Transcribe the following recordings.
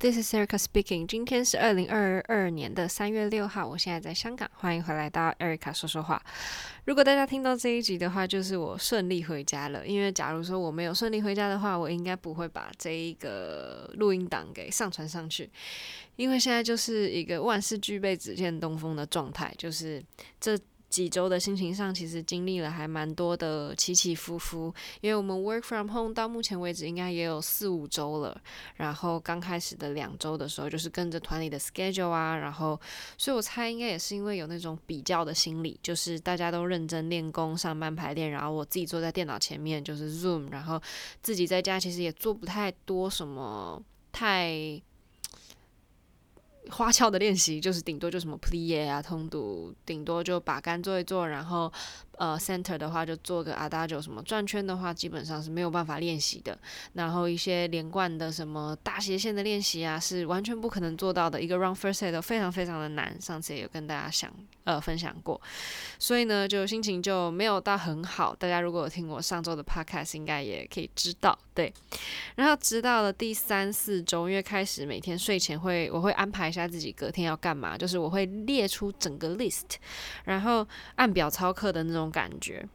This is Erica speaking。今天是二零二二年的三月六号，我现在在香港，欢迎回来到 Erica 说说话。如果大家听到这一集的话，就是我顺利回家了。因为假如说我没有顺利回家的话，我应该不会把这一个录音档给上传上去。因为现在就是一个万事俱备，只欠东风的状态，就是这。几周的心情上，其实经历了还蛮多的起起伏伏。因为我们 work from home 到目前为止应该也有四五周了。然后刚开始的两周的时候，就是跟着团里的 schedule 啊，然后，所以我猜应该也是因为有那种比较的心理，就是大家都认真练功、上班排练，然后我自己坐在电脑前面就是 Zoom，然后自己在家其实也做不太多什么太。花俏的练习就是顶多就什么 plie 啊、通读，顶多就把杆做一做，然后呃 center 的话就做个 adagio 什么转圈的话基本上是没有办法练习的。然后一些连贯的什么大斜线的练习啊是完全不可能做到的，一个 round first set 都非常非常的难。上次也有跟大家想呃分享过，所以呢就心情就没有到很好。大家如果有听我上周的 podcast 应该也可以知道，对。然后直到了第三四周，因为开始每天睡前会我会安排一下。自己隔天要干嘛，就是我会列出整个 list，然后按表操课的那种感觉。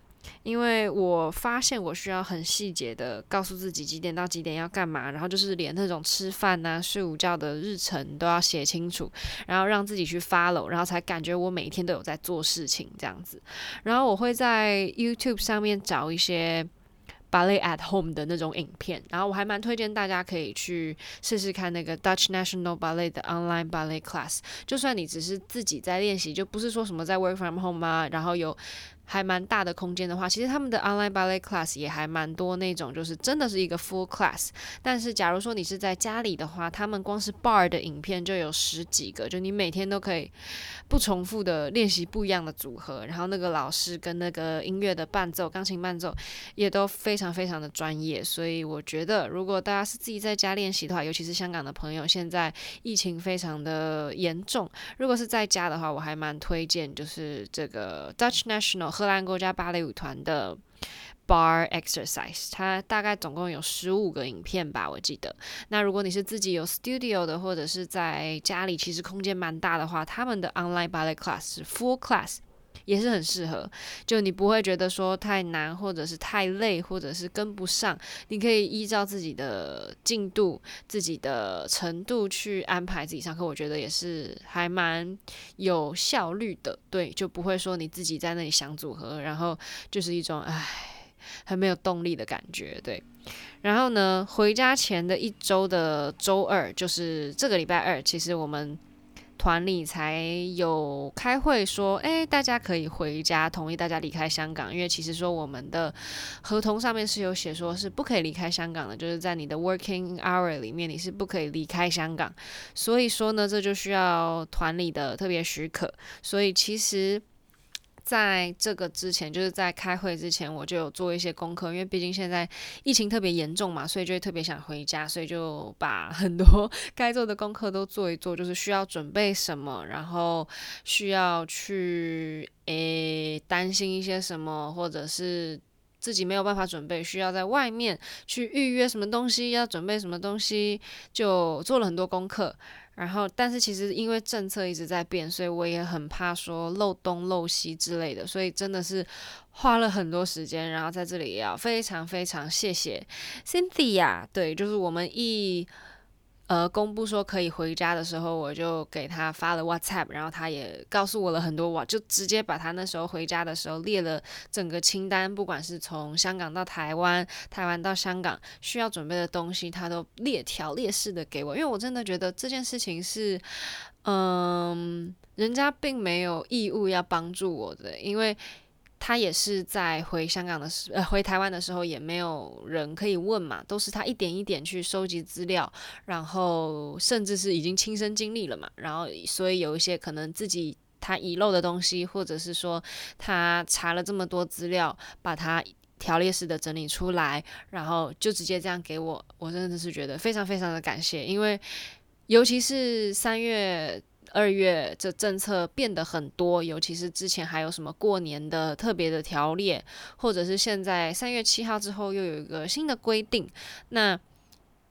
因为我发现我需要很细节的告诉自己几点到几点要干嘛，然后就是连那种吃饭啊、睡午觉的日程都要写清楚，然后让自己去 follow，然后才感觉我每一天都有在做事情这样子。然后我会在 YouTube 上面找一些。Ballet at Home 的那种影片，然后我还蛮推荐大家可以去试试看那个 Dutch National Ballet 的 Online Ballet Class。就算你只是自己在练习，就不是说什么在 Work from Home 啊，然后有。还蛮大的空间的话，其实他们的 online ballet class 也还蛮多那种，就是真的是一个 full class。但是假如说你是在家里的话，他们光是 bar 的影片就有十几个，就你每天都可以不重复的练习不一样的组合。然后那个老师跟那个音乐的伴奏，钢琴伴奏也都非常非常的专业。所以我觉得，如果大家是自己在家练习的话，尤其是香港的朋友，现在疫情非常的严重，如果是在家的话，我还蛮推荐就是这个 Dutch National。荷兰国家芭蕾舞团的 Bar Exercise，它大概总共有十五个影片吧，我记得。那如果你是自己有 studio 的，或者是在家里，其实空间蛮大的话，他们的 online ballet class 是 full class。也是很适合，就你不会觉得说太难，或者是太累，或者是跟不上，你可以依照自己的进度、自己的程度去安排自己上课。我觉得也是还蛮有效率的，对，就不会说你自己在那里想组合，然后就是一种唉，很没有动力的感觉，对。然后呢，回家前的一周的周二，就是这个礼拜二，其实我们。团里才有开会说，诶，大家可以回家，同意大家离开香港。因为其实说我们的合同上面是有写说是不可以离开香港的，就是在你的 working hour 里面你是不可以离开香港。所以说呢，这就需要团里的特别许可。所以其实。在这个之前，就是在开会之前，我就有做一些功课，因为毕竟现在疫情特别严重嘛，所以就会特别想回家，所以就把很多 该做的功课都做一做，就是需要准备什么，然后需要去诶担心一些什么，或者是自己没有办法准备，需要在外面去预约什么东西，要准备什么东西，就做了很多功课。然后，但是其实因为政策一直在变，所以我也很怕说漏东漏西之类的，所以真的是花了很多时间。然后在这里也要非常非常谢谢 Cynthia，对，就是我们一。呃，公布说可以回家的时候，我就给他发了 WhatsApp，然后他也告诉我了很多，我就直接把他那时候回家的时候列了整个清单，不管是从香港到台湾，台湾到香港需要准备的东西，他都列条列式的给我，因为我真的觉得这件事情是，嗯，人家并没有义务要帮助我的，因为。他也是在回香港的时，呃，回台湾的时候也没有人可以问嘛，都是他一点一点去收集资料，然后甚至是已经亲身经历了嘛，然后所以有一些可能自己他遗漏的东西，或者是说他查了这么多资料，把它条列式的整理出来，然后就直接这样给我，我真的是觉得非常非常的感谢，因为尤其是三月。二月这政策变得很多，尤其是之前还有什么过年的特别的条例，或者是现在三月七号之后又有一个新的规定。那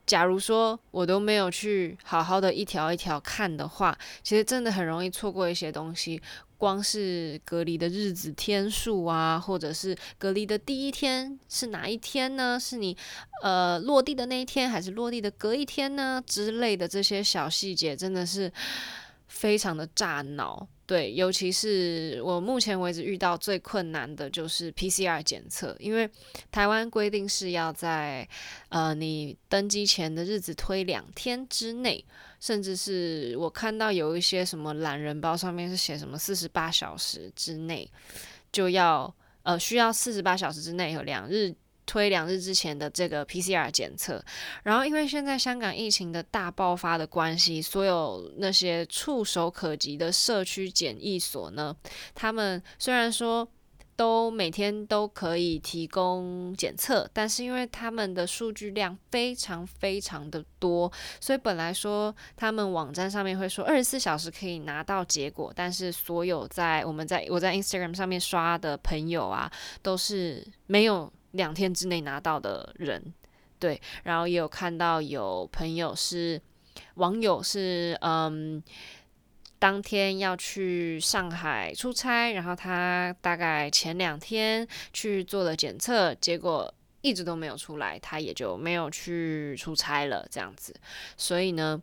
假如说我都没有去好好的一条一条看的话，其实真的很容易错过一些东西。光是隔离的日子天数啊，或者是隔离的第一天是哪一天呢？是你呃落地的那一天，还是落地的隔一天呢？之类的这些小细节，真的是非常的炸脑。对，尤其是我目前为止遇到最困难的就是 PCR 检测，因为台湾规定是要在呃你登机前的日子推两天之内。甚至是我看到有一些什么懒人包上面是写什么四十八小时之内就要呃需要四十八小时之内有两日推两日之前的这个 PCR 检测，然后因为现在香港疫情的大爆发的关系，所有那些触手可及的社区检疫所呢，他们虽然说。都每天都可以提供检测，但是因为他们的数据量非常非常的多，所以本来说他们网站上面会说二十四小时可以拿到结果，但是所有在我们在我在 Instagram 上面刷的朋友啊，都是没有两天之内拿到的人，对，然后也有看到有朋友是网友是嗯。当天要去上海出差，然后他大概前两天去做了检测，结果一直都没有出来，他也就没有去出差了。这样子，所以呢，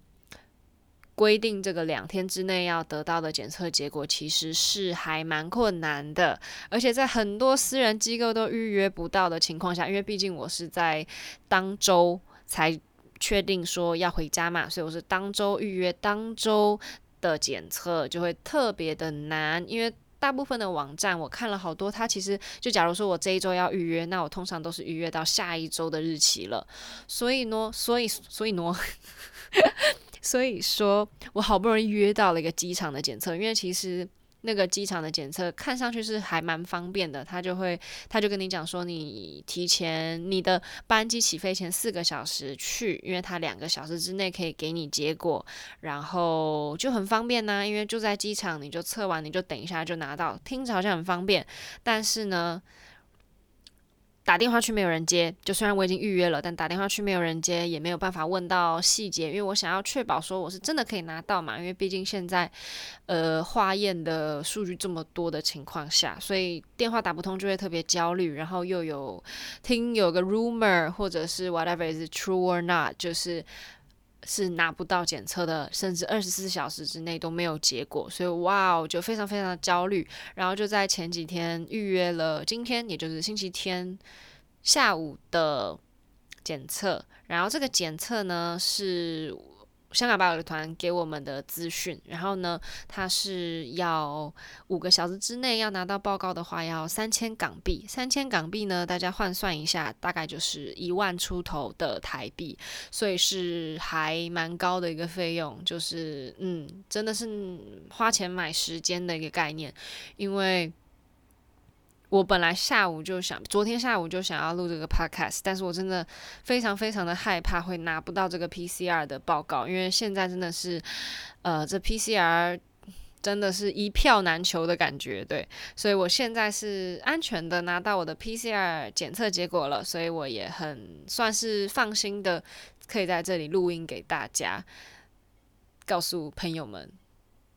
规定这个两天之内要得到的检测结果，其实是还蛮困难的，而且在很多私人机构都预约不到的情况下，因为毕竟我是在当周才确定说要回家嘛，所以我是当周预约当周。的检测就会特别的难，因为大部分的网站我看了好多，它其实就假如说我这一周要预约，那我通常都是预约到下一周的日期了。所以呢，所以所以呢，所以说我好不容易约到了一个机场的检测，因为其实。那个机场的检测看上去是还蛮方便的，他就会他就跟你讲说，你提前你的班机起飞前四个小时去，因为他两个小时之内可以给你结果，然后就很方便呐、因为就在机场，你就测完你就等一下就拿到，听着好像很方便，但是呢。打电话去没有人接，就虽然我已经预约了，但打电话去没有人接，也没有办法问到细节，因为我想要确保说我是真的可以拿到嘛，因为毕竟现在，呃，化验的数据这么多的情况下，所以电话打不通就会特别焦虑，然后又有听有个 rumor 或者是 whatever is true or not，就是是拿不到检测的，甚至二十四小时之内都没有结果，所以哇，我就非常非常的焦虑，然后就在前几天预约了今天，也就是星期天。下午的检测，然后这个检测呢是香港保友团给我们的资讯，然后呢，他是要五个小时之内要拿到报告的话，要三千港币。三千港币呢，大家换算一下，大概就是一万出头的台币，所以是还蛮高的一个费用，就是嗯，真的是花钱买时间的一个概念，因为。我本来下午就想，昨天下午就想要录这个 podcast，但是我真的非常非常的害怕会拿不到这个 PCR 的报告，因为现在真的是，呃，这 PCR 真的是一票难求的感觉，对，所以我现在是安全的拿到我的 PCR 检测结果了，所以我也很算是放心的，可以在这里录音给大家，告诉朋友们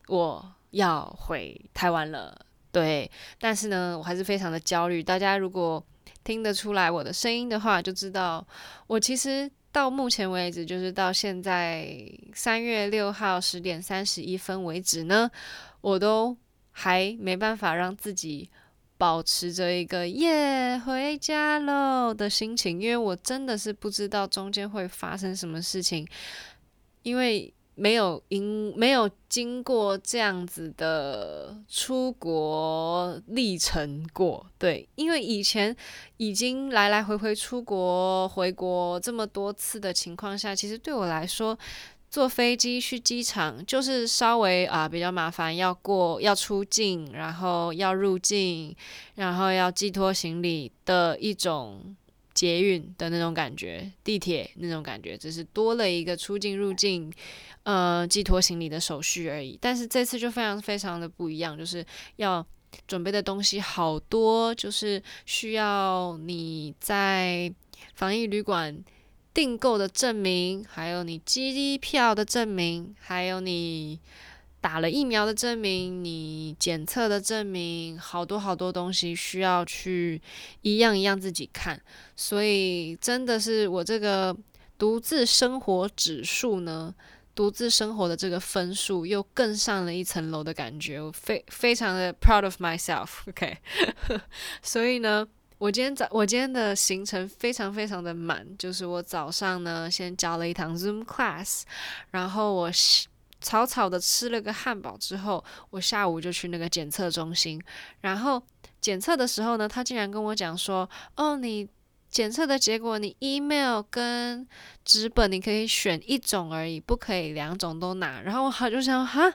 我要回台湾了。对，但是呢，我还是非常的焦虑。大家如果听得出来我的声音的话，就知道我其实到目前为止，就是到现在三月六号十点三十一分为止呢，我都还没办法让自己保持着一个耶回家喽的心情，因为我真的是不知道中间会发生什么事情，因为。没有因没有经过这样子的出国历程过，对，因为以前已经来来回回出国回国这么多次的情况下，其实对我来说，坐飞机去机场就是稍微啊比较麻烦，要过要出境，然后要入境，然后要寄托行李的一种。捷运的那种感觉，地铁那种感觉，只是多了一个出境入境，呃，寄托行李的手续而已。但是这次就非常非常的不一样，就是要准备的东西好多，就是需要你在防疫旅馆订购的证明，还有你机票的证明，还有你打了疫苗的证明，你检测的证明，好多好多东西需要去一样一样自己看，所以真的是我这个独自生活指数呢，独自生活的这个分数又更上了一层楼的感觉，我非非常的 proud of myself，OK，所以呢，我今天早我今天的行程非常非常的满，就是我早上呢先教了一堂 Zoom class，然后我。草草的吃了个汉堡之后，我下午就去那个检测中心。然后检测的时候呢，他竟然跟我讲说：“哦，你检测的结果，你 email 跟纸本你可以选一种而已，不可以两种都拿。”然后我好就想，哈，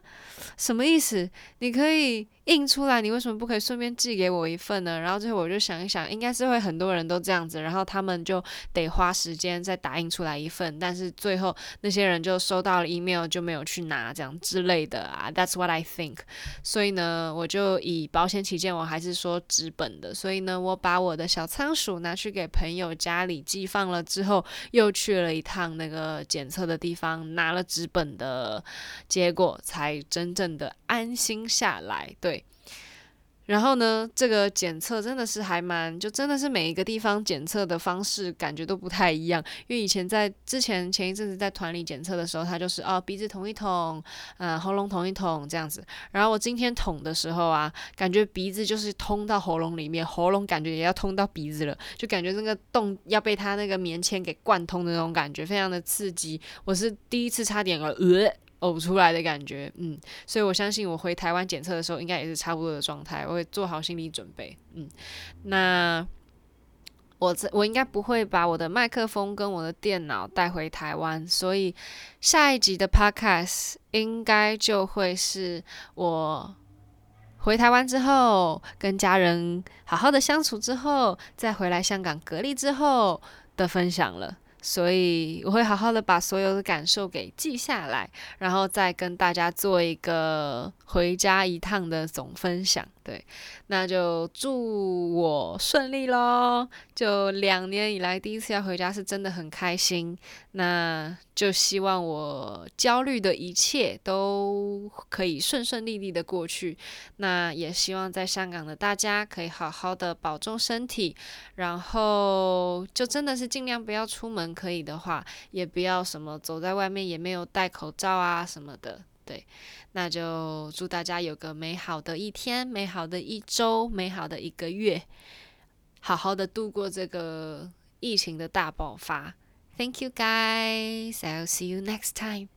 什么意思？你可以。印出来，你为什么不可以顺便寄给我一份呢？然后最后我就想一想，应该是会很多人都这样子，然后他们就得花时间再打印出来一份，但是最后那些人就收到了 email 就没有去拿，这样之类的啊。That's what I think。所以呢，我就以保险起见，我还是说纸本的。所以呢，我把我的小仓鼠拿去给朋朋友家里寄放了之后，又去了一趟那个检测的地方，拿了纸本的结果，才真正的安心下来。对。然后呢，这个检测真的是还蛮，就真的是每一个地方检测的方式感觉都不太一样。因为以前在之前前一阵子在团里检测的时候，他就是哦鼻子捅一捅，嗯喉咙捅一捅这样子。然后我今天捅的时候啊，感觉鼻子就是通到喉咙里面，喉咙感觉也要通到鼻子了，就感觉那个洞要被他那个棉签给贯通的那种感觉，非常的刺激。我是第一次差点呃。呕出来的感觉，嗯，所以我相信我回台湾检测的时候，应该也是差不多的状态，我会做好心理准备，嗯，那我这我应该不会把我的麦克风跟我的电脑带回台湾，所以下一集的 podcast 应该就会是我回台湾之后，跟家人好好的相处之后，再回来香港隔离之后的分享了。所以我会好好的把所有的感受给记下来，然后再跟大家做一个回家一趟的总分享。对，那就祝我顺利喽！就两年以来第一次要回家，是真的很开心。那就希望我焦虑的一切都可以顺顺利利的过去。那也希望在香港的大家可以好好的保重身体，然后就真的是尽量不要出门，可以的话也不要什么走在外面也没有戴口罩啊什么的。对，那就祝大家有个美好的一天，美好的一周，美好的一个月，好好的度过这个疫情的大爆发。Thank you guys, I'll see you next time.